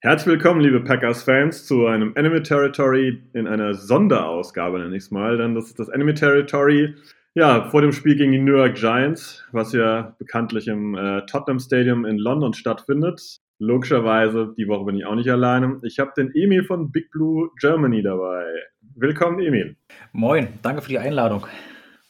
Herzlich willkommen, liebe Packers-Fans, zu einem Enemy Territory in einer Sonderausgabe, nenne ich es mal. Denn das ist das Enemy Territory, ja, vor dem Spiel gegen die New York Giants, was ja bekanntlich im äh, Tottenham Stadium in London stattfindet. Logischerweise, die Woche bin ich auch nicht alleine. Ich habe den Emil von Big Blue Germany dabei. Willkommen, Emil. Moin, danke für die Einladung.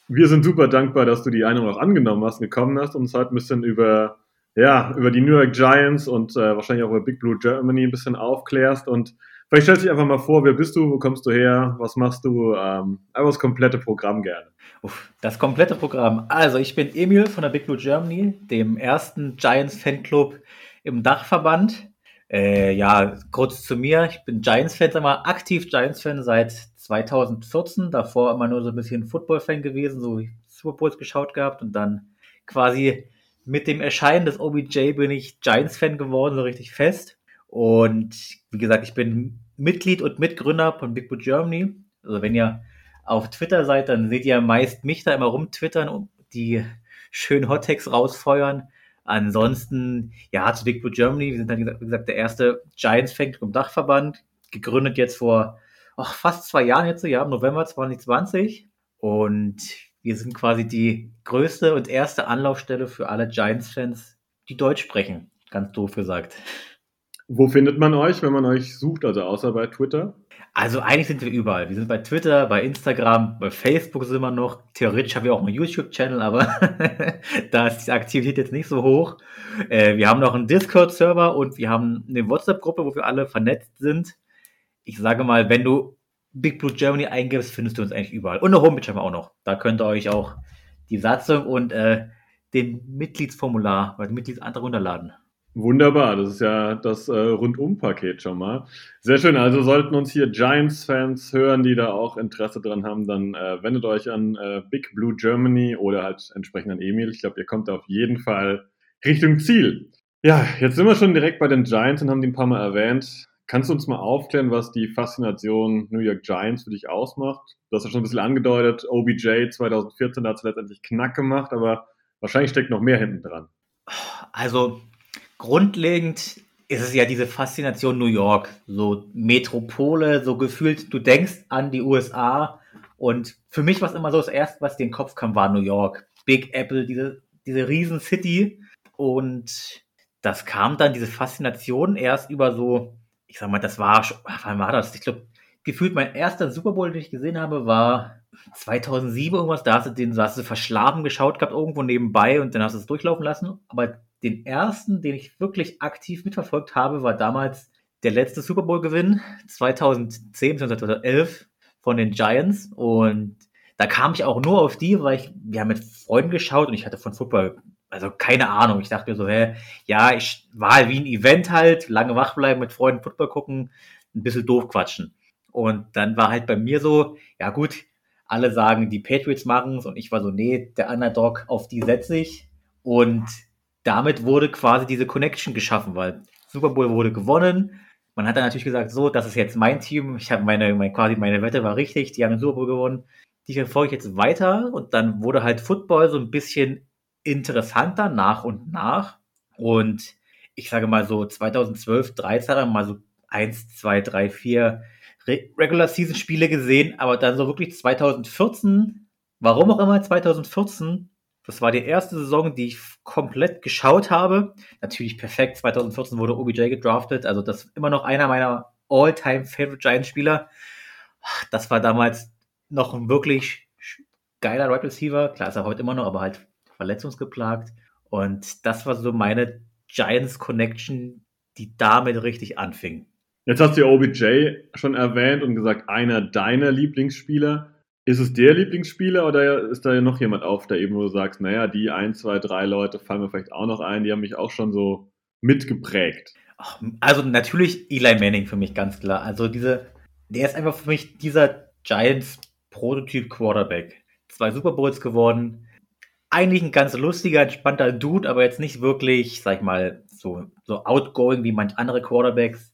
Wir sind super dankbar, dass du die Einladung auch angenommen hast und gekommen hast und uns heute ein bisschen über, ja, über die New York Giants und äh, wahrscheinlich auch über Big Blue Germany ein bisschen aufklärst. Und vielleicht stellst du dich einfach mal vor, wer bist du, wo kommst du her, was machst du? Ähm, einfach das komplette Programm gerne. Uff, das komplette Programm. Also, ich bin Emil von der Big Blue Germany, dem ersten Giants Fanclub im Dachverband. Äh, ja, kurz zu mir. Ich bin Giants-Fan, immer aktiv Giants-Fan seit 2014. Davor immer nur so ein bisschen Football-Fan gewesen, so Super Bowls geschaut gehabt und dann quasi mit dem Erscheinen des OBJ bin ich Giants-Fan geworden, so richtig fest. Und wie gesagt, ich bin Mitglied und Mitgründer von Big Boot Germany. Also wenn ihr auf Twitter seid, dann seht ihr meist mich da immer rumtwittern und die schönen Hottext rausfeuern. Ansonsten, ja, zu Big Blue Germany, wir sind dann, wie gesagt, der erste Giants-Fan im Dachverband, gegründet jetzt vor ach, fast zwei Jahren jetzt, ja, im November 2020. Und wir sind quasi die größte und erste Anlaufstelle für alle Giants-Fans, die Deutsch sprechen. Ganz doof gesagt. Wo findet man euch, wenn man euch sucht, also außer bei Twitter? Also eigentlich sind wir überall. Wir sind bei Twitter, bei Instagram, bei Facebook sind wir noch. Theoretisch haben wir auch einen YouTube-Channel, aber da ist die Aktivität jetzt nicht so hoch. Äh, wir haben noch einen Discord-Server und wir haben eine WhatsApp-Gruppe, wo wir alle vernetzt sind. Ich sage mal, wenn du Big Blue Germany eingibst, findest du uns eigentlich überall. Und eine Homepage haben wir auch noch. Da könnt ihr euch auch die Satzung und äh, den Mitgliedsformular oder den Mitgliedsantrag runterladen. Wunderbar, das ist ja das äh, Rundum-Paket schon mal. Sehr schön, also sollten uns hier Giants-Fans hören, die da auch Interesse dran haben, dann äh, wendet euch an äh, Big Blue Germany oder halt entsprechend an Emil. Ich glaube, ihr kommt auf jeden Fall Richtung Ziel. Ja, jetzt sind wir schon direkt bei den Giants und haben die ein paar Mal erwähnt. Kannst du uns mal aufklären, was die Faszination New York Giants für dich ausmacht? Du hast ja schon ein bisschen angedeutet, OBJ 2014 hat es letztendlich knack gemacht, aber wahrscheinlich steckt noch mehr hinten dran. Also grundlegend ist es ja diese Faszination New York, so Metropole, so gefühlt, du denkst an die USA und für mich war es immer so das erste, was dir in den Kopf kam, war New York. Big Apple, diese, diese riesen City und das kam dann, diese Faszination erst über so, ich sag mal, das war, wann war das? Ich glaube, gefühlt mein erster Super Bowl, den ich gesehen habe, war 2007 irgendwas, da hast du den, hast du verschlafen geschaut gehabt irgendwo nebenbei und dann hast du es durchlaufen lassen, aber den ersten, den ich wirklich aktiv mitverfolgt habe, war damals der letzte Super Bowl-Gewinn 2010 2011 von den Giants. Und da kam ich auch nur auf die, weil ich, wir haben mit Freunden geschaut und ich hatte von Football, also keine Ahnung. Ich dachte mir so, hä, ja, ich war halt wie ein Event halt, lange wach bleiben, mit Freunden Football gucken, ein bisschen doof quatschen. Und dann war halt bei mir so, ja gut, alle sagen, die Patriots machen es und ich war so, nee, der Underdog, auf die setze ich. Und damit wurde quasi diese Connection geschaffen, weil Super Bowl wurde gewonnen. Man hat dann natürlich gesagt, so, das ist jetzt mein Team. Ich habe meine, meine, quasi meine Wette war richtig. Die haben den Super Bowl gewonnen. Die verfolge ich jetzt weiter. Und dann wurde halt Football so ein bisschen interessanter nach und nach. Und ich sage mal so 2012, 13 dann mal so 1, 2, 3, 4 Regular Season Spiele gesehen. Aber dann so wirklich 2014, warum auch immer 2014, das war die erste Saison, die ich komplett geschaut habe. Natürlich perfekt. 2014 wurde OBJ gedraftet. Also das ist immer noch einer meiner all-time favorite Giants-Spieler. Das war damals noch ein wirklich geiler Right Receiver. Klar ist er heute immer noch, aber halt verletzungsgeplagt. Und das war so meine Giants-Connection, die damit richtig anfing. Jetzt hast du ja OBJ schon erwähnt und gesagt, einer deiner Lieblingsspieler. Ist es der Lieblingsspieler oder ist da noch jemand auf, der eben, wo du sagst, naja, die ein, zwei, drei Leute fallen mir vielleicht auch noch ein, die haben mich auch schon so mitgeprägt? Also natürlich Eli Manning für mich ganz klar. Also diese, der ist einfach für mich dieser Giants Prototyp Quarterback. Zwei Super Bowls geworden. Eigentlich ein ganz lustiger, entspannter Dude, aber jetzt nicht wirklich, sag ich mal, so, so outgoing wie manch andere Quarterbacks.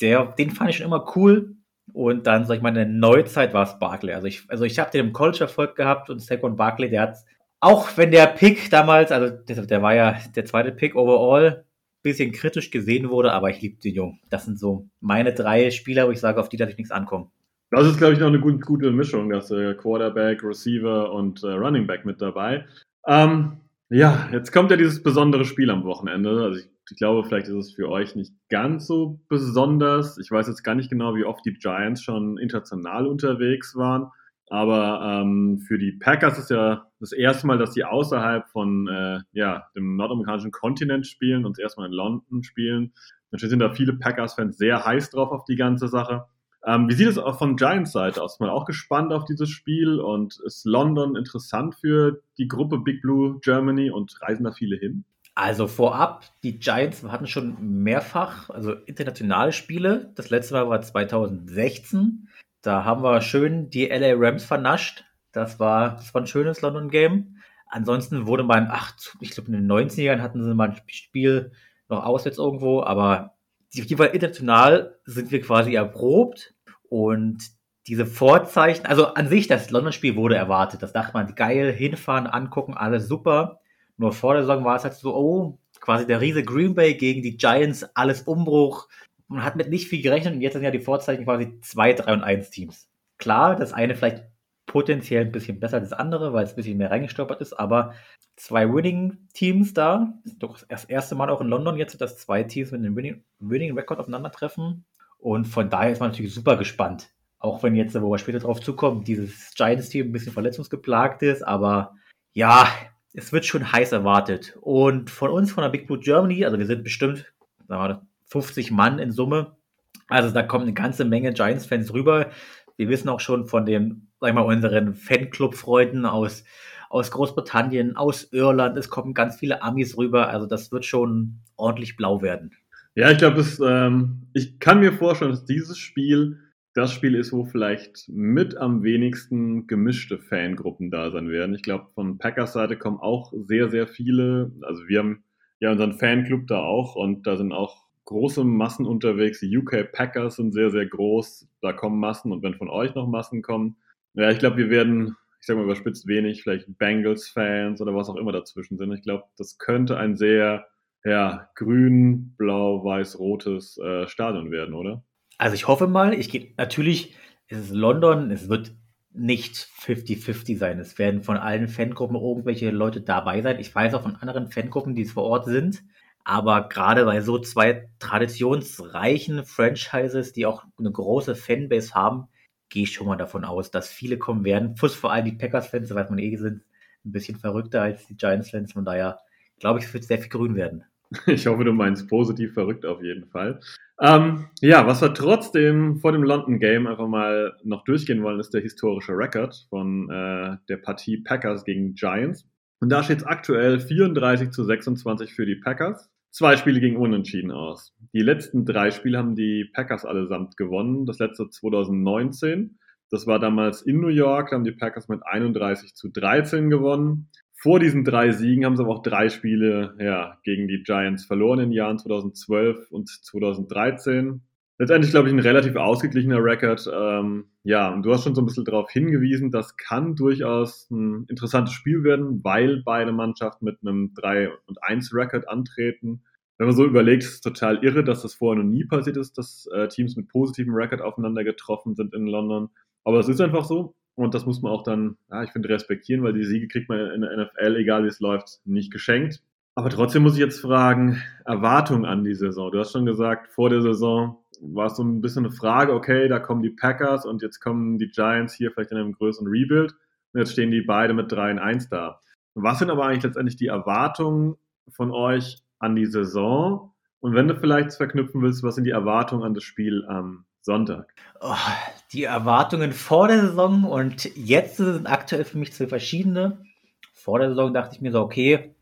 Der, den fand ich schon immer cool. Und dann, sag ich mal, in der Neuzeit war es Barkley. Also ich, also ich habe den im College Erfolg gehabt und Saquon Barkley, der hat, auch wenn der Pick damals, also der, der war ja der zweite Pick overall, bisschen kritisch gesehen wurde, aber ich liebe den Jungen. Das sind so meine drei Spieler, wo ich sage, auf die darf ich nichts ankommen. Das ist, glaube ich, noch eine gut, gute Mischung, dass äh, Quarterback, Receiver und äh, Running Back mit dabei. Ähm, ja, jetzt kommt ja dieses besondere Spiel am Wochenende. Also ich, ich, glaube, vielleicht ist es für euch nicht ganz so besonders. Ich weiß jetzt gar nicht genau, wie oft die Giants schon international unterwegs waren. Aber ähm, für die Packers ist ja das erste Mal, dass sie außerhalb von äh, ja, dem nordamerikanischen Kontinent spielen und erstmal in London spielen. Natürlich sind da viele Packers-Fans sehr heiß drauf auf die ganze Sache. Ähm, wie sieht es auch von Giants Seite aus? Mal auch gespannt auf dieses Spiel und ist London interessant für die Gruppe Big Blue Germany und reisen da viele hin? Also vorab, die Giants hatten schon mehrfach, also internationale Spiele. Das letzte Mal war 2016. Da haben wir schön die LA Rams vernascht. Das war, das war ein schönes London-Game. Ansonsten wurde man, ach, ich glaube in den 90ern hatten sie mal ein Spiel noch auswärts irgendwo, aber jeweils international sind wir quasi erprobt und diese Vorzeichen, also an sich, das London-Spiel wurde erwartet. Das dachte man, geil, hinfahren, angucken, alles super. Nur vor der Saison war es halt so, oh, quasi der riese Green Bay gegen die Giants, alles Umbruch. Man hat mit nicht viel gerechnet und jetzt sind ja die Vorzeichen quasi 2, 3 und 1 Teams. Klar, das eine vielleicht potenziell ein bisschen besser als das andere, weil es ein bisschen mehr reingestolpert ist, aber zwei Winning-Teams da. Doch das erste Mal auch in London jetzt, dass zwei Teams mit einem Winning-Record aufeinandertreffen. Und von daher ist man natürlich super gespannt. Auch wenn jetzt, wo wir später drauf zukommen, dieses Giants-Team ein bisschen verletzungsgeplagt ist, aber ja, es wird schon heiß erwartet. Und von uns, von der Big Blue Germany, also wir sind bestimmt sagen wir, 50 Mann in Summe. Also da kommt eine ganze Menge Giants-Fans rüber. Wir wissen auch schon von den, sag ich mal, unseren Fanclub-Freunden aus aus Großbritannien, aus Irland. Es kommen ganz viele Amis rüber. Also das wird schon ordentlich blau werden. Ja, ich glaube, ähm, ich kann mir vorstellen, dass dieses Spiel das Spiel ist, wo vielleicht mit am wenigsten gemischte Fangruppen da sein werden. Ich glaube, von Packers Seite kommen auch sehr, sehr viele. Also wir haben ja unseren Fanclub da auch und da sind auch große Massen unterwegs. Die UK Packers sind sehr, sehr groß. Da kommen Massen und wenn von euch noch Massen kommen, ja, ich glaube, wir werden ich sag mal überspitzt wenig, vielleicht Bengals-Fans oder was auch immer dazwischen sind. Ich glaube, das könnte ein sehr ja, grün, blau, weiß, rotes äh, Stadion werden, oder? Also ich hoffe mal, ich gehe natürlich, es ist London, es wird nicht 50-50 sein. Es werden von allen Fangruppen irgendwelche Leute dabei sein. Ich weiß auch von anderen Fangruppen, die es vor Ort sind. Aber gerade bei so zwei traditionsreichen Franchises, die auch eine große Fanbase haben, gehe ich schon mal davon aus, dass viele kommen werden. Plus vor allem die Packers-Fans, weiß man eh, sind ein bisschen verrückter als die Giants-Fans. Von daher glaube ich, es wird sehr viel grün werden. Ich hoffe, du meinst positiv verrückt auf jeden Fall. Ähm, ja, was wir trotzdem vor dem London Game einfach mal noch durchgehen wollen, ist der historische Rekord von äh, der Partie Packers gegen Giants. Und da steht es aktuell 34 zu 26 für die Packers. Zwei Spiele gegen Unentschieden aus. Die letzten drei Spiele haben die Packers allesamt gewonnen. Das letzte 2019. Das war damals in New York. Da haben die Packers mit 31 zu 13 gewonnen. Vor diesen drei Siegen haben sie aber auch drei Spiele ja, gegen die Giants verloren in den Jahren 2012 und 2013 letztendlich, glaube ich, ein relativ ausgeglichener Rekord. Ähm, ja, und du hast schon so ein bisschen darauf hingewiesen, das kann durchaus ein interessantes Spiel werden, weil beide Mannschaften mit einem 3 und 1 Rekord antreten. Wenn man so überlegt, ist es total irre, dass das vorher noch nie passiert ist, dass äh, Teams mit positivem Rekord aufeinander getroffen sind in London. Aber es ist einfach so. Und das muss man auch dann, ja, ich finde, respektieren, weil die Siege kriegt man in der NFL, egal wie es läuft, nicht geschenkt. Aber trotzdem muss ich jetzt fragen, Erwartung an die Saison. Du hast schon gesagt, vor der Saison war es so ein bisschen eine Frage, okay, da kommen die Packers und jetzt kommen die Giants hier vielleicht in einem größeren Rebuild. Und jetzt stehen die beide mit 3 in 1 da. Was sind aber eigentlich letztendlich die Erwartungen von euch an die Saison? Und wenn du vielleicht verknüpfen willst, was sind die Erwartungen an das Spiel am Sonntag? Oh, die Erwartungen vor der Saison und jetzt sind aktuell für mich zwei verschiedene. Vor der Saison dachte ich mir so, okay,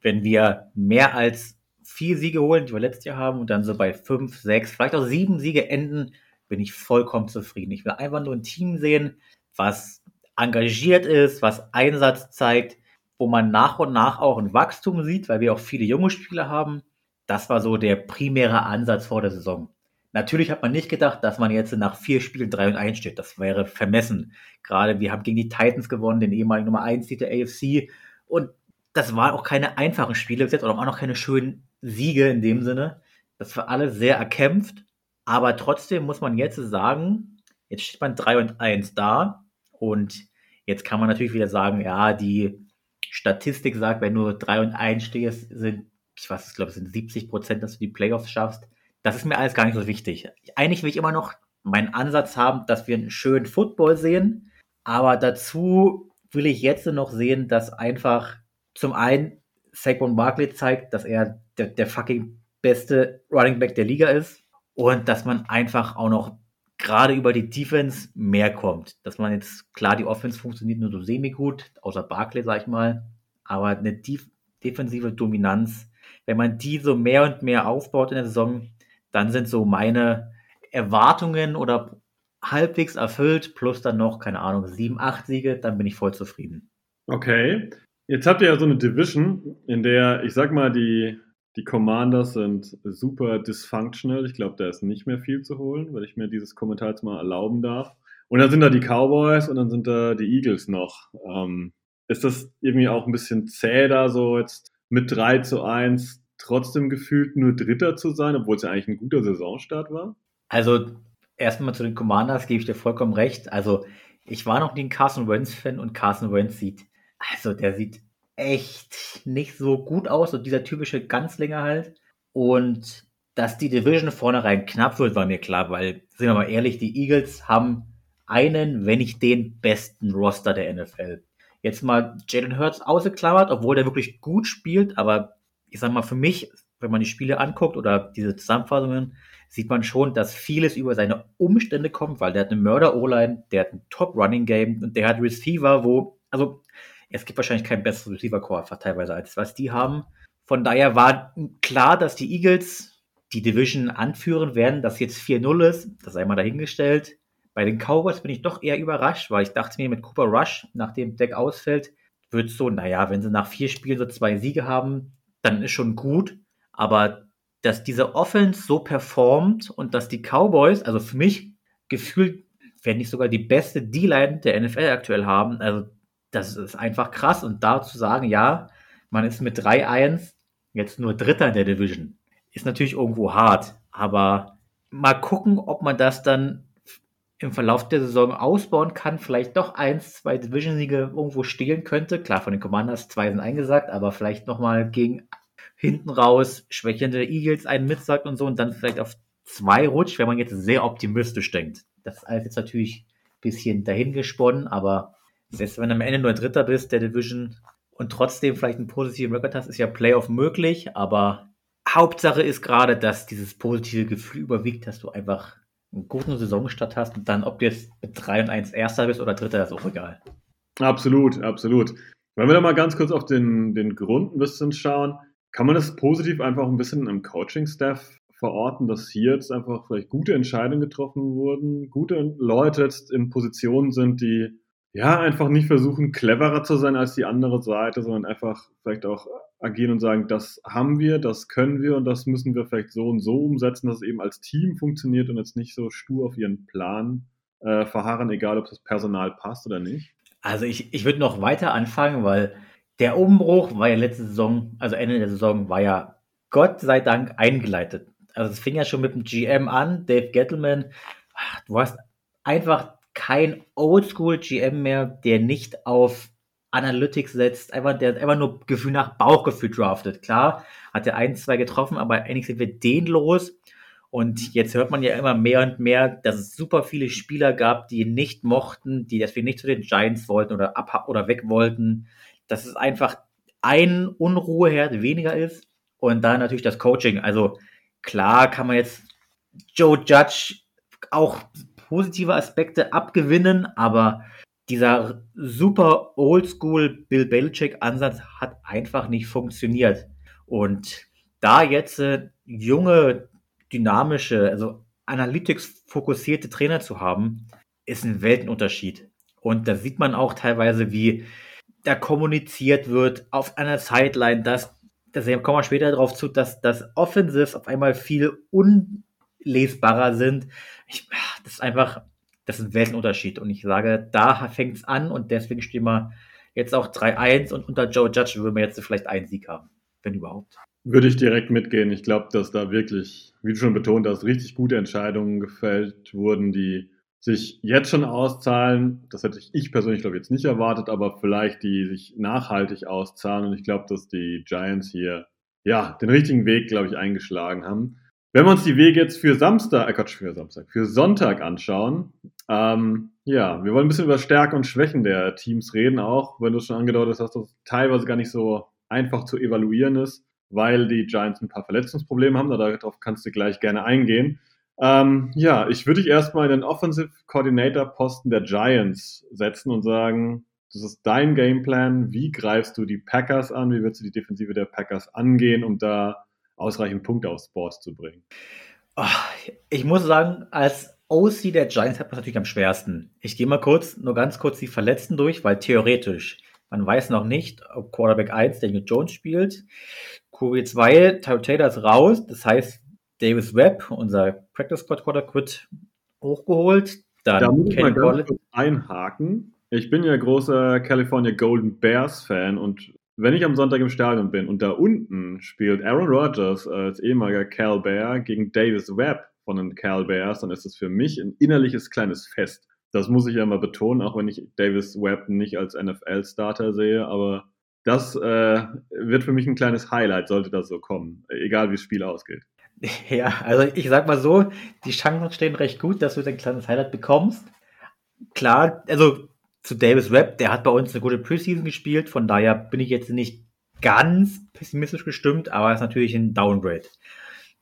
wenn wir mehr als vier Siege holen, die wir letztes Jahr haben, und dann so bei fünf, sechs, vielleicht auch sieben Siege enden, bin ich vollkommen zufrieden. Ich will einfach nur ein Team sehen, was engagiert ist, was Einsatz zeigt, wo man nach und nach auch ein Wachstum sieht, weil wir auch viele junge Spieler haben. Das war so der primäre Ansatz vor der Saison. Natürlich hat man nicht gedacht, dass man jetzt nach vier Spielen 3 und 1 steht. Das wäre vermessen. Gerade wir haben gegen die Titans gewonnen, den ehemaligen Nummer 1 der AFC. Und das waren auch keine einfachen Spiele bis jetzt oder auch noch keine schönen Siege in dem Sinne. Das war alles sehr erkämpft. Aber trotzdem muss man jetzt sagen, jetzt steht man 3 und 1 da. Und jetzt kann man natürlich wieder sagen, ja, die Statistik sagt, wenn du 3 und 1 stehst, sind, ich weiß, ich glaube, es sind 70 Prozent, dass du die Playoffs schaffst. Das ist mir alles gar nicht so wichtig. Eigentlich will ich immer noch meinen Ansatz haben, dass wir einen schönen Football sehen. Aber dazu will ich jetzt noch sehen, dass einfach zum einen Saquon Barkley zeigt, dass er der, der fucking beste Running Back der Liga ist und dass man einfach auch noch gerade über die Defense mehr kommt. Dass man jetzt, klar, die Offense funktioniert nur so semi-gut, außer Barkley, sag ich mal, aber eine def defensive Dominanz, wenn man die so mehr und mehr aufbaut in der Saison, dann sind so meine Erwartungen oder halbwegs erfüllt, plus dann noch, keine Ahnung, sieben, acht Siege, dann bin ich voll zufrieden. Okay. Jetzt habt ihr ja so eine Division, in der, ich sag mal, die die Commanders sind super dysfunctional. Ich glaube, da ist nicht mehr viel zu holen, weil ich mir dieses Kommentar jetzt mal erlauben darf. Und dann sind da die Cowboys und dann sind da die Eagles noch. Ähm, ist das irgendwie auch ein bisschen zäh da so jetzt mit 3 zu 1 trotzdem gefühlt nur Dritter zu sein, obwohl es ja eigentlich ein guter Saisonstart war? Also erstmal zu den Commanders gebe ich dir vollkommen recht. Also ich war noch nie ein Carson Wentz-Fan und Carson Wentz sieht, also der sieht echt nicht so gut aus, so dieser typische Ganzlinger halt. Und dass die Division vornherein knapp wird, war mir klar, weil, sind wir mal ehrlich, die Eagles haben einen, wenn nicht den besten Roster der NFL. Jetzt mal Jalen Hurts ausgeklammert, obwohl der wirklich gut spielt, aber ich sag mal, für mich, wenn man die Spiele anguckt oder diese Zusammenfassungen, sieht man schon, dass vieles über seine Umstände kommt, weil der hat eine Mörder-O-Line, der hat ein Top-Running-Game und der hat Receiver, wo, also es gibt wahrscheinlich kein besseres Receiver-Core teilweise als was die haben. Von daher war klar, dass die Eagles die Division anführen werden, dass jetzt 4-0 ist, das sei mal dahingestellt. Bei den Cowboys bin ich doch eher überrascht, weil ich dachte mir mit Cooper Rush, nachdem Deck ausfällt, wird so, naja, wenn sie nach vier Spielen so zwei Siege haben, dann ist schon gut. Aber dass diese Offense so performt und dass die Cowboys, also für mich gefühlt, wenn nicht sogar die beste D-Line der NFL aktuell haben, also das ist einfach krass. Und da zu sagen, ja, man ist mit 3-1 jetzt nur Dritter in der Division, ist natürlich irgendwo hart. Aber mal gucken, ob man das dann im Verlauf der Saison ausbauen kann, vielleicht doch eins, zwei Division-Siege irgendwo stehlen könnte. Klar, von den Commanders zwei sind eingesagt, aber vielleicht nochmal gegen hinten raus schwächelnde Eagles einen mitsagt und so und dann vielleicht auf zwei rutscht, wenn man jetzt sehr optimistisch denkt. Das ist alles jetzt natürlich ein bisschen dahingesponnen, aber selbst wenn du am Ende nur Dritter bist der Division und trotzdem vielleicht einen positiven Rekord hast, ist ja Playoff möglich, aber Hauptsache ist gerade, dass dieses positive Gefühl überwiegt, dass du einfach einen guten Saisonstart hast und dann, ob du jetzt mit 3 und 1 Erster bist oder Dritter, ist auch egal. Absolut, absolut. Wenn wir da mal ganz kurz auf den, den Grund ein bisschen schauen, kann man das positiv einfach ein bisschen im Coaching-Staff verorten, dass hier jetzt einfach vielleicht gute Entscheidungen getroffen wurden, gute Leute jetzt in Positionen sind, die ja, einfach nicht versuchen, cleverer zu sein als die andere Seite, sondern einfach vielleicht auch agieren und sagen, das haben wir, das können wir und das müssen wir vielleicht so und so umsetzen, dass es eben als Team funktioniert und jetzt nicht so stur auf ihren Plan äh, verharren, egal ob das Personal passt oder nicht. Also ich, ich würde noch weiter anfangen, weil der Umbruch war ja letzte Saison, also Ende der Saison, war ja Gott sei Dank eingeleitet. Also es fing ja schon mit dem GM an, Dave Gettleman. Du hast einfach kein Oldschool-GM mehr, der nicht auf Analytics setzt, einfach, der einfach nur Gefühl nach Bauchgefühl draftet. Klar, hat er ein, zwei getroffen, aber eigentlich sind wir den los. Und jetzt hört man ja immer mehr und mehr, dass es super viele Spieler gab, die nicht mochten, die deswegen nicht zu den Giants wollten oder ab oder weg wollten. Dass es einfach ein Unruheherd weniger ist. Und dann natürlich das Coaching. Also klar kann man jetzt Joe Judge auch positive Aspekte abgewinnen, aber dieser super oldschool Bill Belichick Ansatz hat einfach nicht funktioniert. Und da jetzt äh, junge, dynamische, also Analytics-fokussierte Trainer zu haben, ist ein Weltenunterschied. Und da sieht man auch teilweise, wie da kommuniziert wird auf einer Sideline, dass, dass kommen wir später darauf zu, dass das Offensives auf einmal viel unlesbarer sind. Ich, das ist einfach, das ist ein Weltenunterschied. Und ich sage, da fängt es an und deswegen stehen wir jetzt auch 3-1 und unter Joe Judge würden wir jetzt vielleicht einen Sieg haben, wenn überhaupt. Würde ich direkt mitgehen. Ich glaube, dass da wirklich, wie du schon betont hast, richtig gute Entscheidungen gefällt wurden, die sich jetzt schon auszahlen. Das hätte ich persönlich, glaube ich, jetzt nicht erwartet, aber vielleicht die sich nachhaltig auszahlen. Und ich glaube, dass die Giants hier ja den richtigen Weg, glaube ich, eingeschlagen haben. Wenn wir uns die Wege jetzt für Samstag, äh Quatsch, für Samstag, für Sonntag anschauen, ähm, ja, wir wollen ein bisschen über Stärken und Schwächen der Teams reden, auch wenn du es schon angedeutet hast, dass das teilweise gar nicht so einfach zu evaluieren ist, weil die Giants ein paar Verletzungsprobleme haben. Darauf kannst du gleich gerne eingehen. Ähm, ja, ich würde dich erstmal in den Offensive Coordinator Posten der Giants setzen und sagen, das ist dein Gameplan. Wie greifst du die Packers an? Wie würdest du die Defensive der Packers angehen, um da ausreichend Punkte aufs Board zu bringen? Oh, ich muss sagen, als OC der Giants hat man natürlich am schwersten. Ich gehe mal kurz, nur ganz kurz die Verletzten durch, weil theoretisch, man weiß noch nicht, ob Quarterback 1 Daniel Jones spielt. QB2, Tyrell Taylor ist raus. Das heißt, Davis Webb, unser Practice Squad Quarterback, wird hochgeholt. Dann da muss ich mal ganz kurz einhaken. Ich bin ja großer California Golden Bears Fan und wenn ich am Sonntag im Stadion bin und da unten spielt Aaron Rodgers als ehemaliger Cal Bear gegen Davis Webb von den Cal Bears, dann ist es für mich ein innerliches kleines Fest. Das muss ich ja mal betonen, auch wenn ich Davis Webb nicht als NFL-Starter sehe, aber das äh, wird für mich ein kleines Highlight, sollte das so kommen, egal wie das Spiel ausgeht. Ja, also ich sag mal so, die Chancen stehen recht gut, dass du ein kleines Highlight bekommst. Klar, also zu Davis Webb, der hat bei uns eine gute Preseason gespielt, von daher bin ich jetzt nicht ganz pessimistisch gestimmt, aber ist natürlich ein Downgrade.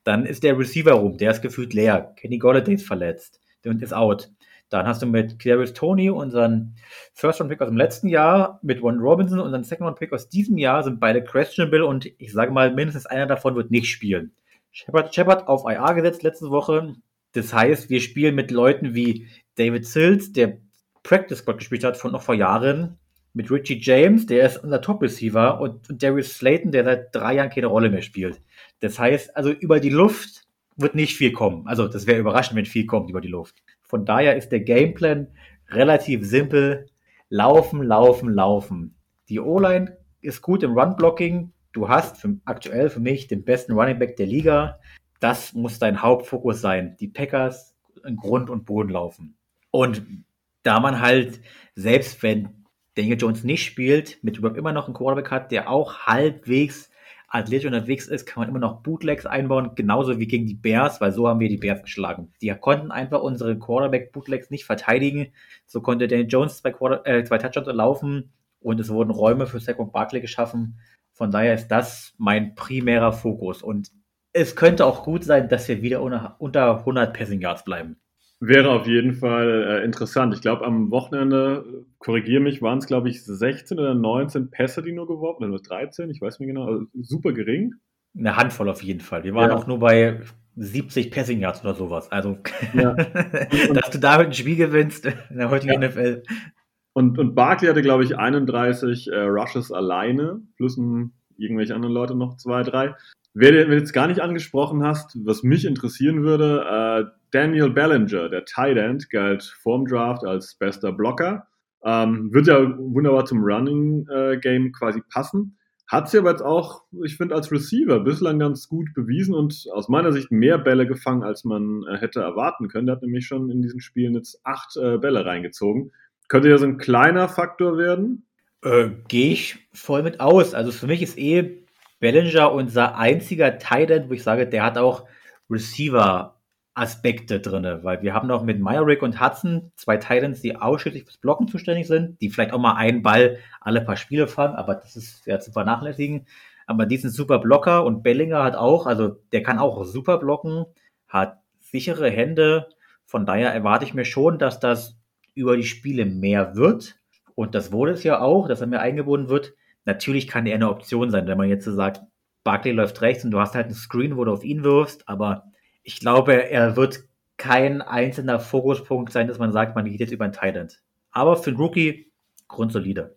Dann ist der Receiver rum, der ist gefühlt leer. Kenny Golladay ist verletzt und ist out. Dann hast du mit Clarice Tony unseren First-Round-Pick aus dem letzten Jahr, mit Ron Robinson unseren Second-Round-Pick aus diesem Jahr, sind beide questionable und ich sage mal, mindestens einer davon wird nicht spielen. Shepard, Shepard auf IA gesetzt letzte Woche. Das heißt, wir spielen mit Leuten wie David Sills, der Practice Squad gespielt hat von noch vor Jahren, mit Richie James, der ist unser Top-Receiver, und, und Darius Slayton, der seit drei Jahren keine Rolle mehr spielt. Das heißt, also über die Luft wird nicht viel kommen. Also das wäre überraschend, wenn viel kommt über die Luft. Von daher ist der Gameplan relativ simpel. Laufen, laufen, laufen. Die O-Line ist gut im Run-Blocking. Du hast für, aktuell für mich den besten Running Back der Liga. Das muss dein Hauptfokus sein. Die Packers in Grund und Boden laufen. Und da man halt, selbst wenn Daniel Jones nicht spielt, mit überhaupt immer noch einen Quarterback hat, der auch halbwegs athletisch unterwegs ist, kann man immer noch Bootlegs einbauen, genauso wie gegen die Bears, weil so haben wir die Bears geschlagen. Die konnten einfach unsere Quarterback-Bootlegs nicht verteidigen. So konnte Daniel Jones zwei, Quarter äh, zwei Touchdowns laufen und es wurden Räume für Saquon Barkley geschaffen. Von daher ist das mein primärer Fokus. Und es könnte auch gut sein, dass wir wieder unter 100 Passing Yards bleiben. Wäre auf jeden Fall äh, interessant. Ich glaube, am Wochenende, korrigiere mich, waren es, glaube ich, 16 oder 19 Pässe, die nur geworfen oder nur 13, ich weiß nicht genau, also super gering. Eine Handvoll auf jeden Fall. Wir waren ja. auch nur bei 70 Passing Yards oder sowas. Also, ja. dass du damit ein Spiel gewinnst in der heutigen ja. NFL. Und, und Barkley hatte, glaube ich, 31 äh, Rushes alleine, plus ein, irgendwelche anderen Leute noch zwei, drei. Wer, wer jetzt gar nicht angesprochen hast, was mich interessieren würde, äh, Daniel Bellinger, der Tight End, galt vorm Draft als bester Blocker. Ähm, wird ja wunderbar zum Running äh, Game quasi passen. Hat sie aber jetzt auch, ich finde, als Receiver bislang ganz gut bewiesen und aus meiner Sicht mehr Bälle gefangen, als man äh, hätte erwarten können. Der hat nämlich schon in diesen Spielen jetzt acht äh, Bälle reingezogen. Könnte ja so ein kleiner Faktor werden? Äh, Gehe ich voll mit aus. Also für mich ist eh Bellinger unser einziger Tight End, wo ich sage, der hat auch Receiver Aspekte drin, weil wir haben noch mit Myrick und Hudson zwei Titans, die ausschließlich fürs Blocken zuständig sind, die vielleicht auch mal einen Ball alle paar Spiele fangen, aber das ist ja zu vernachlässigen. Aber die sind super Blocker und Bellinger hat auch, also der kann auch super blocken, hat sichere Hände. Von daher erwarte ich mir schon, dass das über die Spiele mehr wird. Und das wurde es ja auch, dass er mehr eingebunden wird. Natürlich kann er eine Option sein, wenn man jetzt so sagt, Barkley läuft rechts und du hast halt einen Screen, wo du auf ihn wirfst, aber ich glaube, er wird kein einzelner Fokuspunkt sein, dass man sagt, man geht jetzt über ein Thailand. Aber für einen Rookie grundsolide.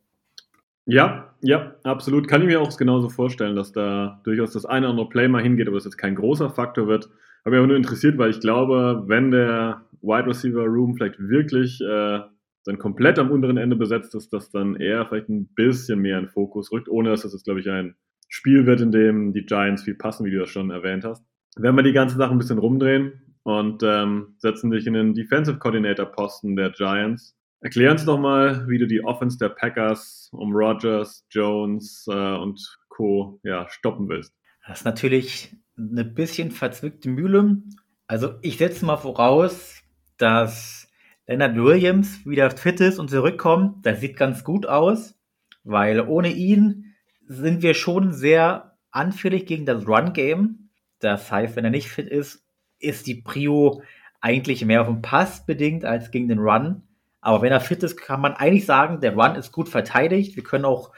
Ja, ja, absolut. Kann ich mir auch genauso vorstellen, dass da durchaus das eine oder andere Play mal hingeht, aber das jetzt kein großer Faktor wird. Habe mich aber nur interessiert, weil ich glaube, wenn der Wide Receiver Room vielleicht wirklich äh, dann komplett am unteren Ende besetzt ist, dass dann eher vielleicht ein bisschen mehr in Fokus rückt, ohne dass das jetzt, glaube ich, ein Spiel wird, in dem die Giants viel passen, wie du das schon erwähnt hast. Werden wir die ganze Sache ein bisschen rumdrehen und ähm, setzen dich in den Defensive Coordinator Posten der Giants. Erklär uns doch mal, wie du die Offense der Packers um Rogers, Jones äh, und Co. Ja, stoppen willst. Das ist natürlich eine bisschen verzwickte Mühle. Also ich setze mal voraus, dass Leonard Williams wieder fit ist und zurückkommt. Das sieht ganz gut aus, weil ohne ihn sind wir schon sehr anfällig gegen das Run-Game. Das heißt, wenn er nicht fit ist, ist die Prio eigentlich mehr auf den Pass bedingt als gegen den Run. Aber wenn er fit ist, kann man eigentlich sagen, der Run ist gut verteidigt. Wir können auch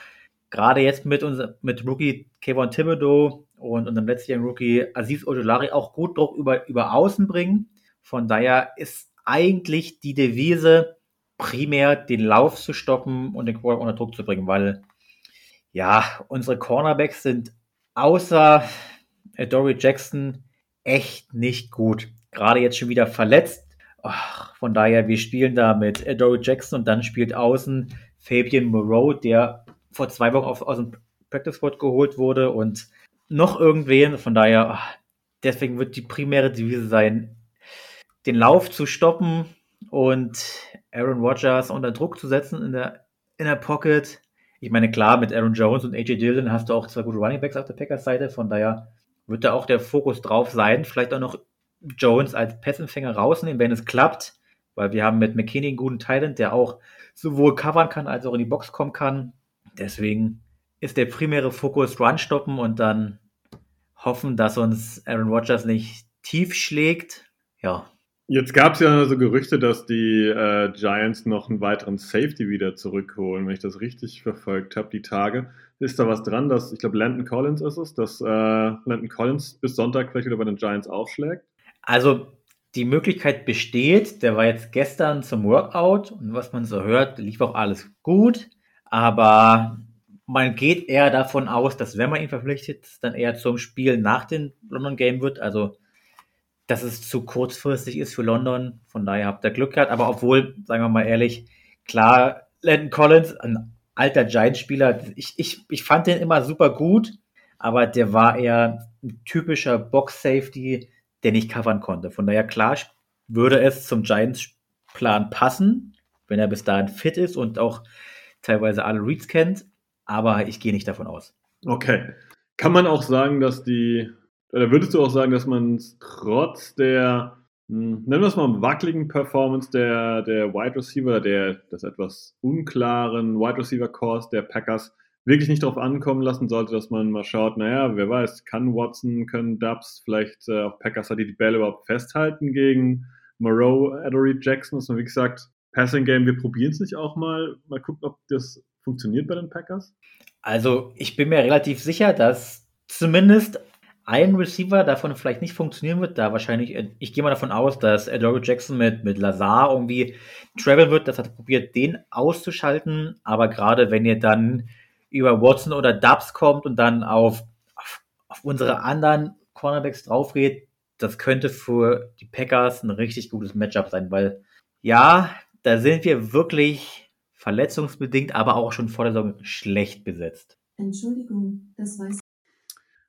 gerade jetzt mit, unser, mit Rookie Kevin Thibodeau und unserem letztjährigen Rookie Aziz Ojolari auch gut Druck über, über Außen bringen. Von daher ist eigentlich die Devise, primär den Lauf zu stoppen und den Quarterback unter Druck zu bringen, weil ja, unsere Cornerbacks sind außer Dory Jackson echt nicht gut. Gerade jetzt schon wieder verletzt. Ach, von daher, wir spielen da mit Dory Jackson und dann spielt außen Fabian Moreau, der vor zwei Wochen auf, aus dem Practice Squad geholt wurde und noch irgendwen. Von daher, deswegen wird die primäre Devise sein, den Lauf zu stoppen und Aaron Rodgers unter Druck zu setzen in der, in der Pocket. Ich meine, klar, mit Aaron Jones und AJ Dillon hast du auch zwei gute Running Backs auf der Packers-Seite, von daher wird da auch der Fokus drauf sein. Vielleicht auch noch Jones als Passempfänger rausnehmen, wenn es klappt, weil wir haben mit McKinney einen guten Talent, der auch sowohl covern kann als auch in die Box kommen kann. Deswegen ist der primäre Fokus Run stoppen und dann hoffen, dass uns Aaron Rodgers nicht tief schlägt. Ja, Jetzt gab es ja so Gerüchte, dass die äh, Giants noch einen weiteren Safety wieder zurückholen, wenn ich das richtig verfolgt habe, die Tage. Ist da was dran, dass, ich glaube, Landon Collins ist es, dass äh, Landon Collins bis Sonntag vielleicht wieder bei den Giants aufschlägt? Also die Möglichkeit besteht, der war jetzt gestern zum Workout und was man so hört, lief auch alles gut, aber man geht eher davon aus, dass wenn man ihn verpflichtet, dann eher zum Spiel nach dem London Game wird, also dass es zu kurzfristig ist für London. Von daher habt ihr Glück gehabt. Aber obwohl, sagen wir mal ehrlich, klar, Landon Collins, ein alter Giants-Spieler, ich, ich, ich fand den immer super gut, aber der war eher ein typischer Box-Safety, der nicht covern konnte. Von daher, klar, würde es zum Giants-Plan passen, wenn er bis dahin fit ist und auch teilweise alle Reads kennt. Aber ich gehe nicht davon aus. Okay. Kann man auch sagen, dass die oder würdest du auch sagen, dass man trotz der, hm, nennen wir es mal, wackeligen Performance der, der Wide Receiver, der des etwas unklaren Wide Receiver Course der Packers wirklich nicht darauf ankommen lassen sollte, dass man mal schaut, naja, wer weiß, kann Watson, können Dubs vielleicht äh, auf Packers die die Bälle überhaupt festhalten gegen Moreau, Adory Jackson, dass man wie gesagt, Passing Game, wir probieren es nicht auch mal, mal gucken, ob das funktioniert bei den Packers? Also ich bin mir relativ sicher, dass zumindest ein Receiver davon vielleicht nicht funktionieren wird, da wahrscheinlich, äh, ich gehe mal davon aus, dass Adore Jackson mit, mit Lazar irgendwie travel wird, das hat probiert, den auszuschalten, aber gerade wenn ihr dann über Watson oder Dubs kommt und dann auf, auf, auf unsere anderen Cornerbacks draufgeht, das könnte für die Packers ein richtig gutes Matchup sein, weil ja, da sind wir wirklich verletzungsbedingt, aber auch schon vor der Saison schlecht besetzt. Entschuldigung, das weiß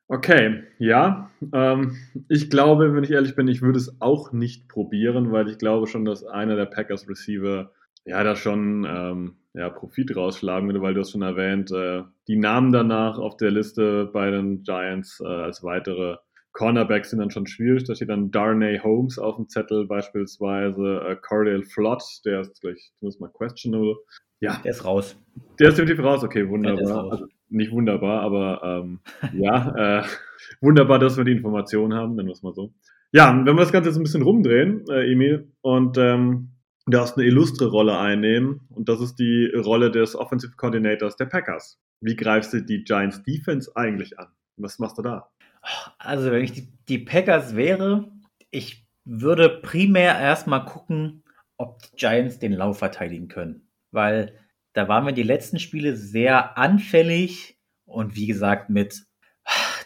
Okay, ja. Ähm, ich glaube, wenn ich ehrlich bin, ich würde es auch nicht probieren, weil ich glaube schon, dass einer der Packers Receiver ja da schon ähm, ja, Profit rausschlagen würde, weil du hast schon erwähnt, äh, die Namen danach auf der Liste bei den Giants äh, als weitere Cornerbacks sind dann schon schwierig. Da steht dann Darnay Holmes auf dem Zettel beispielsweise, äh, Cordell Flott, der ist gleich zumindest mal questionable. Ja. Der ist raus. Der ist definitiv raus, okay, wunderbar. Also, nicht wunderbar, aber ähm, ja, äh, wunderbar, dass wir die Informationen haben, nennen wir es mal so. Ja, wenn wir das Ganze jetzt ein bisschen rumdrehen, äh, Emil, und ähm, du darfst eine illustre Rolle einnehmen, und das ist die Rolle des Offensive Coordinators der Packers. Wie greifst du die Giants Defense eigentlich an? Was machst du da? Also, wenn ich die, die Packers wäre, ich würde primär erstmal gucken, ob die Giants den Lauf verteidigen können. Weil da waren wir die letzten Spiele sehr anfällig und wie gesagt, mit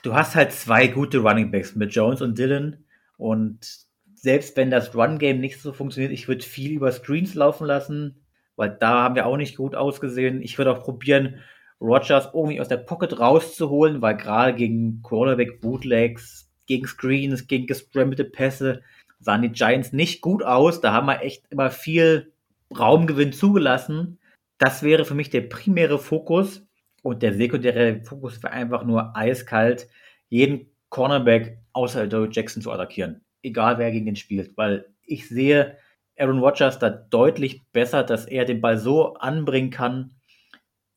du hast halt zwei gute Running Backs mit Jones und Dylan und selbst wenn das Run-Game nicht so funktioniert, ich würde viel über Screens laufen lassen, weil da haben wir auch nicht gut ausgesehen. Ich würde auch probieren, Rogers irgendwie aus der Pocket rauszuholen, weil gerade gegen Quarterback Bootlegs, gegen Screens, gegen gescrambelte Pässe sahen die Giants nicht gut aus. Da haben wir echt immer viel Raumgewinn zugelassen. Das wäre für mich der primäre Fokus. Und der sekundäre Fokus wäre einfach nur eiskalt, jeden Cornerback außer Joe Jackson zu attackieren. Egal wer gegen den spielt. Weil ich sehe Aaron Rodgers da deutlich besser, dass er den Ball so anbringen kann,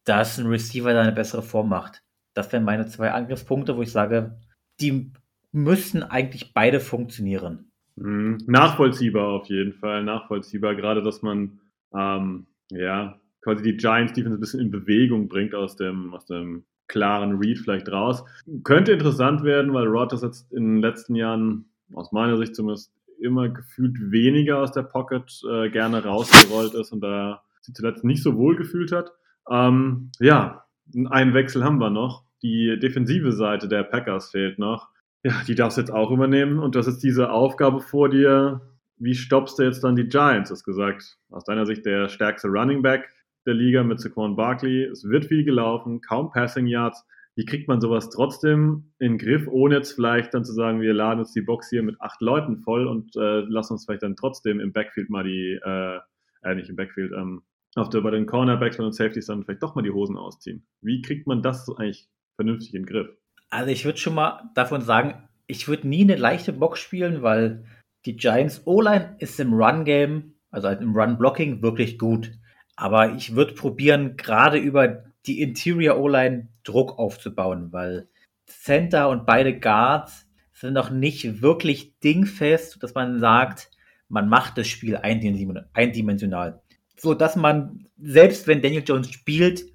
dass ein Receiver da eine bessere Form macht. Das wären meine zwei Angriffspunkte, wo ich sage, die müssten eigentlich beide funktionieren. Mhm. Nachvollziehbar auf jeden Fall, nachvollziehbar. Gerade, dass man ähm, ja quasi die Giants Defense ein bisschen in Bewegung bringt aus dem, aus dem klaren Read vielleicht raus. Könnte interessant werden, weil Rodgers jetzt in den letzten Jahren, aus meiner Sicht zumindest, immer gefühlt weniger aus der Pocket äh, gerne rausgerollt ist und da sie zuletzt nicht so wohl gefühlt hat. Ähm, ja, einen Wechsel haben wir noch. Die defensive Seite der Packers fehlt noch. Ja, die darfst du jetzt auch übernehmen und das ist diese Aufgabe vor dir. Wie stoppst du jetzt dann die Giants? Das gesagt, aus deiner Sicht der stärkste Running Back der Liga mit Saquon Barkley. Es wird viel gelaufen, kaum Passing Yards. Wie kriegt man sowas trotzdem in den Griff, ohne jetzt vielleicht dann zu sagen, wir laden uns die Box hier mit acht Leuten voll und äh, lassen uns vielleicht dann trotzdem im Backfield mal die, äh, äh nicht im Backfield, ähm, auf der, bei den Cornerbacks, den Safeties dann vielleicht doch mal die Hosen ausziehen. Wie kriegt man das eigentlich vernünftig in den Griff? Also ich würde schon mal davon sagen, ich würde nie eine leichte Box spielen, weil die Giants O-Line ist im Run-Game, also halt im Run-Blocking, wirklich gut. Aber ich würde probieren, gerade über die Interior O-Line Druck aufzubauen, weil Center und beide Guards sind noch nicht wirklich dingfest, dass man sagt, man macht das Spiel eindimensional so dass man, selbst wenn Daniel Jones spielt,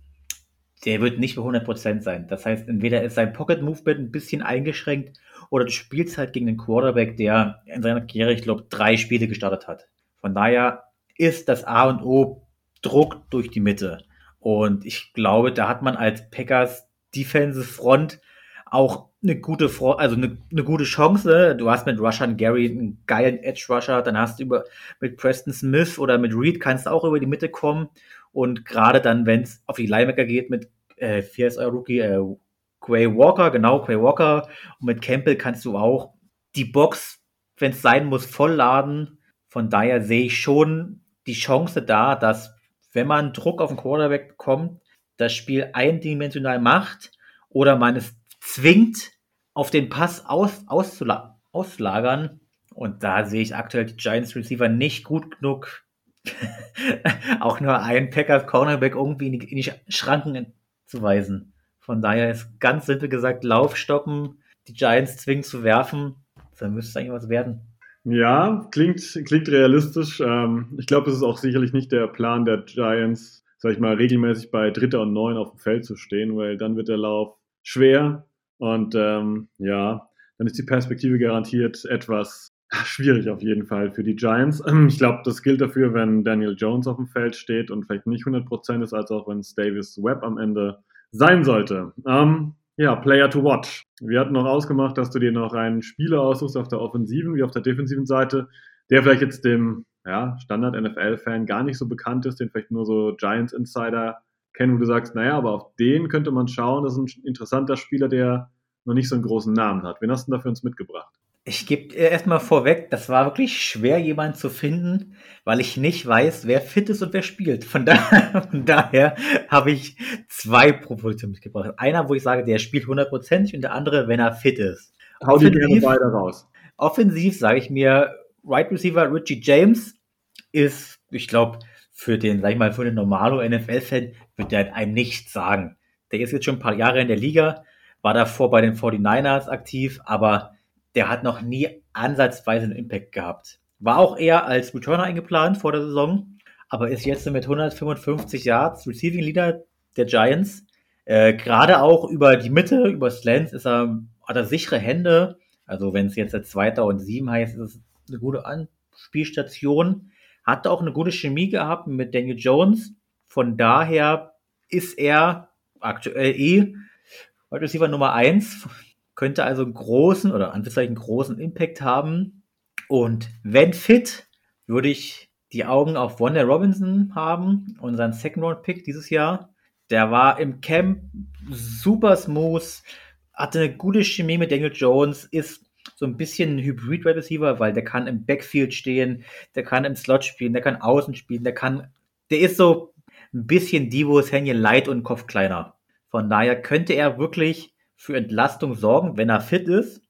der wird nicht für 100% sein. Das heißt, entweder ist sein Pocket Movement ein bisschen eingeschränkt oder du spielst halt gegen einen Quarterback, der in seiner Karriere, ich glaube, drei Spiele gestartet hat. Von daher ist das A und O Druck durch die Mitte. Und ich glaube, da hat man als Packers Defensive Front auch eine gute, also eine, eine gute Chance. Du hast mit Rushan Gary einen geilen Edge Rusher, dann hast du über mit Preston Smith oder mit Reed kannst du auch über die Mitte kommen. Und gerade dann, wenn es auf die Linebacker geht mit äh, Fierce Rookie äh, Quay Walker, genau, Quay Walker und mit Campbell kannst du auch die Box, wenn es sein muss, vollladen. Von daher sehe ich schon die Chance da, dass wenn man Druck auf den Quarterback bekommt, das Spiel eindimensional macht oder man es zwingt, auf den Pass aus, auszula auszulagern. Und da sehe ich aktuell die Giants Receiver nicht gut genug, auch nur einen Packers Cornerback irgendwie in die, in die Schranken zu weisen. Von daher ist ganz simpel gesagt, Lauf stoppen, die Giants zwingen zu werfen. Dann müsste es eigentlich was werden. Ja, klingt, klingt realistisch. Ähm, ich glaube, es ist auch sicherlich nicht der Plan der Giants, sag ich mal, regelmäßig bei Dritter und Neun auf dem Feld zu stehen, weil dann wird der Lauf schwer. Und ähm, ja, dann ist die Perspektive garantiert etwas schwierig auf jeden Fall für die Giants. Ich glaube, das gilt dafür, wenn Daniel Jones auf dem Feld steht und vielleicht nicht 100% ist, als auch wenn es Davis Webb am Ende sein sollte. Ähm, ja, Player to watch. Wir hatten noch ausgemacht, dass du dir noch einen Spieler aussuchst auf der offensiven wie auf der defensiven Seite, der vielleicht jetzt dem ja, Standard-NFL-Fan gar nicht so bekannt ist, den vielleicht nur so Giants-Insider kennen, wo du sagst, naja, aber auf den könnte man schauen, das ist ein interessanter Spieler, der noch nicht so einen großen Namen hat. Wen hast du denn da für uns mitgebracht? Ich gebe erstmal vorweg, das war wirklich schwer, jemanden zu finden, weil ich nicht weiß, wer fit ist und wer spielt. Von, da, von daher habe ich zwei Propositionen mitgebracht. Einer, wo ich sage, der spielt hundertprozentig und der andere, wenn er fit ist. Hau die gerne beide raus. Offensiv sage ich mir, Right Receiver Richie James ist, ich glaube, für den, sag ich mal, für den normalo NFL-Fan wird der einem nichts sagen. Der ist jetzt schon ein paar Jahre in der Liga, war davor bei den 49ers aktiv, aber der hat noch nie ansatzweise einen Impact gehabt. War auch eher als Returner eingeplant vor der Saison, aber ist jetzt mit 155 Yards Receiving Leader der Giants. Äh, Gerade auch über die Mitte, über Slants ist er, hat er sichere Hände. Also wenn es jetzt der Zweiter und Sieben heißt, ist es eine gute Anspielstation. Hat auch eine gute Chemie gehabt mit Daniel Jones. Von daher ist er aktuell eh Receiver Nummer eins könnte also einen großen oder Anführungszeichen großen Impact haben. Und wenn fit, würde ich die Augen auf Wanda Robinson haben, unseren Second Round Pick dieses Jahr. Der war im Camp super smooth, hatte eine gute Chemie mit Daniel Jones, ist so ein bisschen ein Hybrid Receiver, weil der kann im Backfield stehen, der kann im Slot spielen, der kann außen spielen, der kann, der ist so ein bisschen Divo Samuel light und Kopf kleiner. Von daher könnte er wirklich für Entlastung sorgen, wenn er fit ist.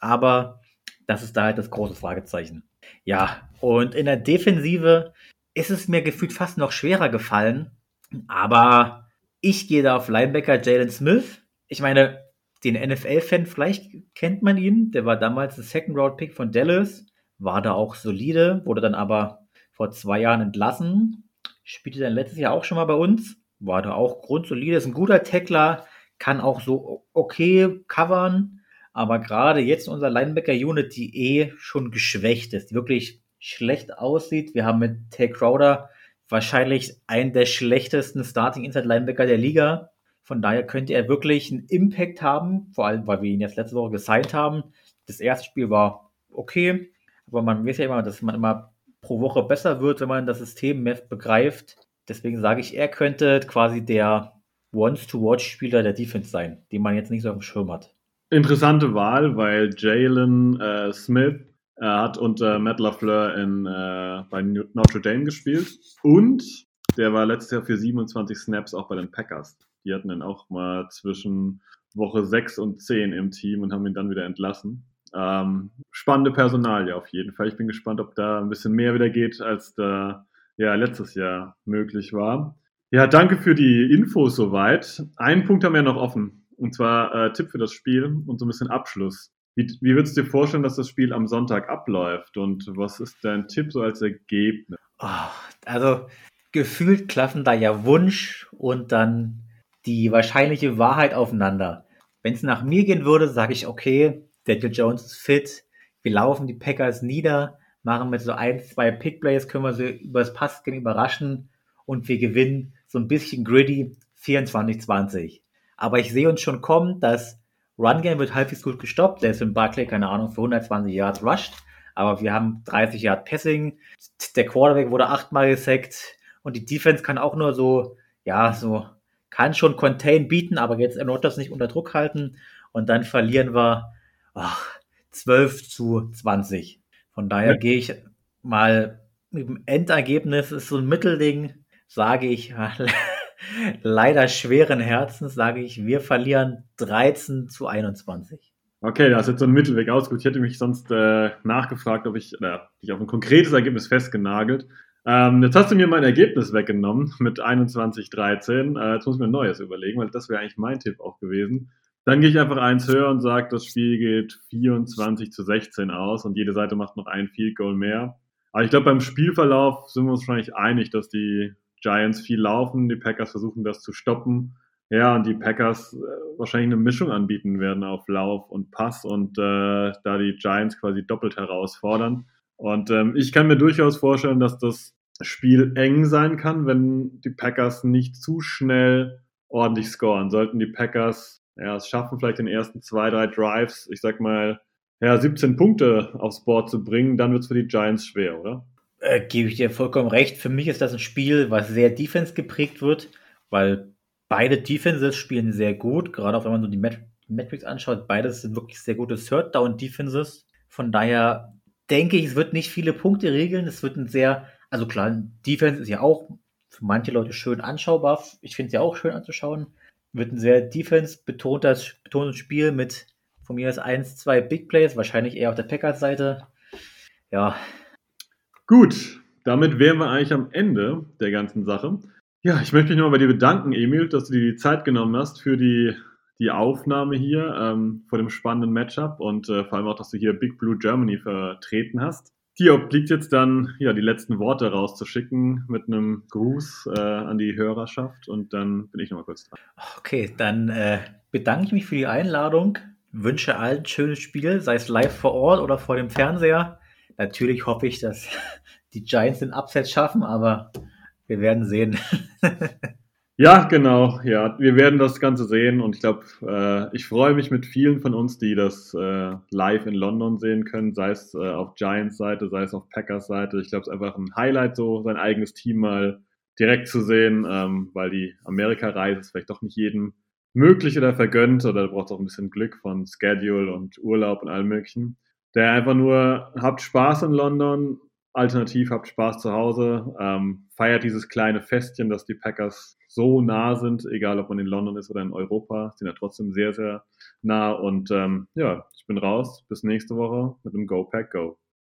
Aber das ist da halt das große Fragezeichen. Ja, und in der Defensive ist es mir gefühlt fast noch schwerer gefallen. Aber ich gehe da auf Linebacker Jalen Smith. Ich meine, den NFL-Fan, vielleicht kennt man ihn. Der war damals ein Second-Round-Pick von Dallas. War da auch solide, wurde dann aber vor zwei Jahren entlassen. Spielte dann letztes Jahr auch schon mal bei uns war da auch grundsolide, ist ein guter Tackler, kann auch so okay covern, aber gerade jetzt unser Linebacker-Unit, die eh schon geschwächt ist, wirklich schlecht aussieht. Wir haben mit Tay Crowder wahrscheinlich einen der schlechtesten Starting Inside Linebacker der Liga. Von daher könnte er wirklich einen Impact haben, vor allem weil wir ihn jetzt letzte Woche gesigned haben. Das erste Spiel war okay, aber man weiß ja immer, dass man immer pro Woche besser wird, wenn man das System mehr begreift. Deswegen sage ich, er könnte quasi der Wants-to-Watch-Spieler der Defense sein, den man jetzt nicht so auf dem Schirm hat. Interessante Wahl, weil Jalen äh, Smith äh, hat unter Matt LaFleur in, äh, bei Notre Dame gespielt und der war letztes Jahr für 27 Snaps auch bei den Packers. Die hatten ihn auch mal zwischen Woche 6 und 10 im Team und haben ihn dann wieder entlassen. Ähm, spannende Personalie auf jeden Fall. Ich bin gespannt, ob da ein bisschen mehr wieder geht, als da ja letztes Jahr möglich war. Ja, danke für die Infos soweit. Einen Punkt haben wir noch offen, und zwar äh, Tipp für das Spiel und so ein bisschen Abschluss. Wie, wie würdest du dir vorstellen, dass das Spiel am Sonntag abläuft und was ist dein Tipp so als Ergebnis? Oh, also gefühlt klaffen da ja Wunsch und dann die wahrscheinliche Wahrheit aufeinander. Wenn es nach mir gehen würde, sage ich, okay, Daniel Jones ist fit, wir laufen die Packers nieder, machen mit so ein, zwei Pickplays, können wir sie übers Passgame überraschen und wir gewinnen so ein bisschen gritty 24-20. Aber ich sehe uns schon kommen, das Run Game wird halbwegs gut gestoppt. Der ist im Barclay, keine Ahnung, für 120 Yards rushed. Aber wir haben 30 Yard Passing. Der Quarterback wurde achtmal gesackt. Und die Defense kann auch nur so, ja, so, kann schon Contain bieten, aber jetzt erneut das nicht unter Druck halten. Und dann verlieren wir ach, 12 zu 20. Von daher ja. gehe ich mal mit dem Endergebnis, ist so ein Mittelding, sage ich, leider schweren Herzens, sage ich, wir verlieren 13 zu 21. Okay, da ist jetzt so ein Mittelweg ausgesucht. Ich hätte mich sonst äh, nachgefragt, ob ich äh, dich auf ein konkretes Ergebnis festgenagelt. Ähm, jetzt hast du mir mein Ergebnis weggenommen mit 21-13. Äh, jetzt muss ich mir ein neues überlegen, weil das wäre eigentlich mein Tipp auch gewesen. Dann gehe ich einfach eins höher und sage, das Spiel geht 24 zu 16 aus und jede Seite macht noch ein Field Goal mehr. Aber ich glaube, beim Spielverlauf sind wir uns wahrscheinlich einig, dass die Giants viel laufen, die Packers versuchen das zu stoppen. Ja, und die Packers äh, wahrscheinlich eine Mischung anbieten werden auf Lauf und Pass und äh, da die Giants quasi doppelt herausfordern. Und ähm, ich kann mir durchaus vorstellen, dass das Spiel eng sein kann, wenn die Packers nicht zu schnell ordentlich scoren. Sollten die Packers ja, es schaffen, vielleicht in den ersten zwei, drei Drives, ich sag mal, ja, 17 Punkte aufs Board zu bringen, dann wird es für die Giants schwer, oder? Äh, Gebe ich dir vollkommen recht. Für mich ist das ein Spiel, was sehr Defense geprägt wird, weil beide Defenses spielen sehr gut, gerade auch wenn man so die Met Metrics anschaut. Beides sind wirklich sehr gute Third-Down-Defenses. Von daher denke ich, es wird nicht viele Punkte regeln. Es wird ein sehr, also klar, Defense ist ja auch für manche Leute schön anschaubar. Ich finde es ja auch schön anzuschauen wird ein sehr defense-betontes betontes Spiel mit von mir aus 1, 2 Big Plays, wahrscheinlich eher auf der Packers-Seite. Ja. Gut, damit wären wir eigentlich am Ende der ganzen Sache. Ja, ich möchte mich nochmal bei dir bedanken, Emil, dass du dir die Zeit genommen hast für die, die Aufnahme hier ähm, vor dem spannenden Matchup und äh, vor allem auch, dass du hier Big Blue Germany vertreten hast. Dir obliegt jetzt dann, ja, die letzten Worte rauszuschicken mit einem Gruß äh, an die Hörerschaft und dann bin ich nochmal kurz dran. Okay, dann äh, bedanke ich mich für die Einladung, wünsche allen ein schönes Spiel, sei es live vor Ort oder vor dem Fernseher. Natürlich hoffe ich, dass die Giants den Upset schaffen, aber wir werden sehen. Ja, genau. Ja, wir werden das Ganze sehen und ich glaube, äh, ich freue mich mit vielen von uns, die das äh, live in London sehen können, sei es äh, auf Giants Seite, sei es auf Packers Seite. Ich glaube, es ist einfach ein Highlight, so sein eigenes Team mal direkt zu sehen, ähm, weil die Amerika-Reise ist vielleicht doch nicht jedem möglich oder vergönnt oder du brauchst auch ein bisschen Glück von Schedule und Urlaub und allem möglichen. Der einfach nur habt Spaß in London, alternativ habt Spaß zu Hause, ähm, feiert dieses kleine Festchen, dass die Packers so nah sind, egal ob man in London ist oder in Europa, sind ja trotzdem sehr, sehr nah. Und ähm, ja, ich bin raus. Bis nächste Woche mit dem Go Pack Go.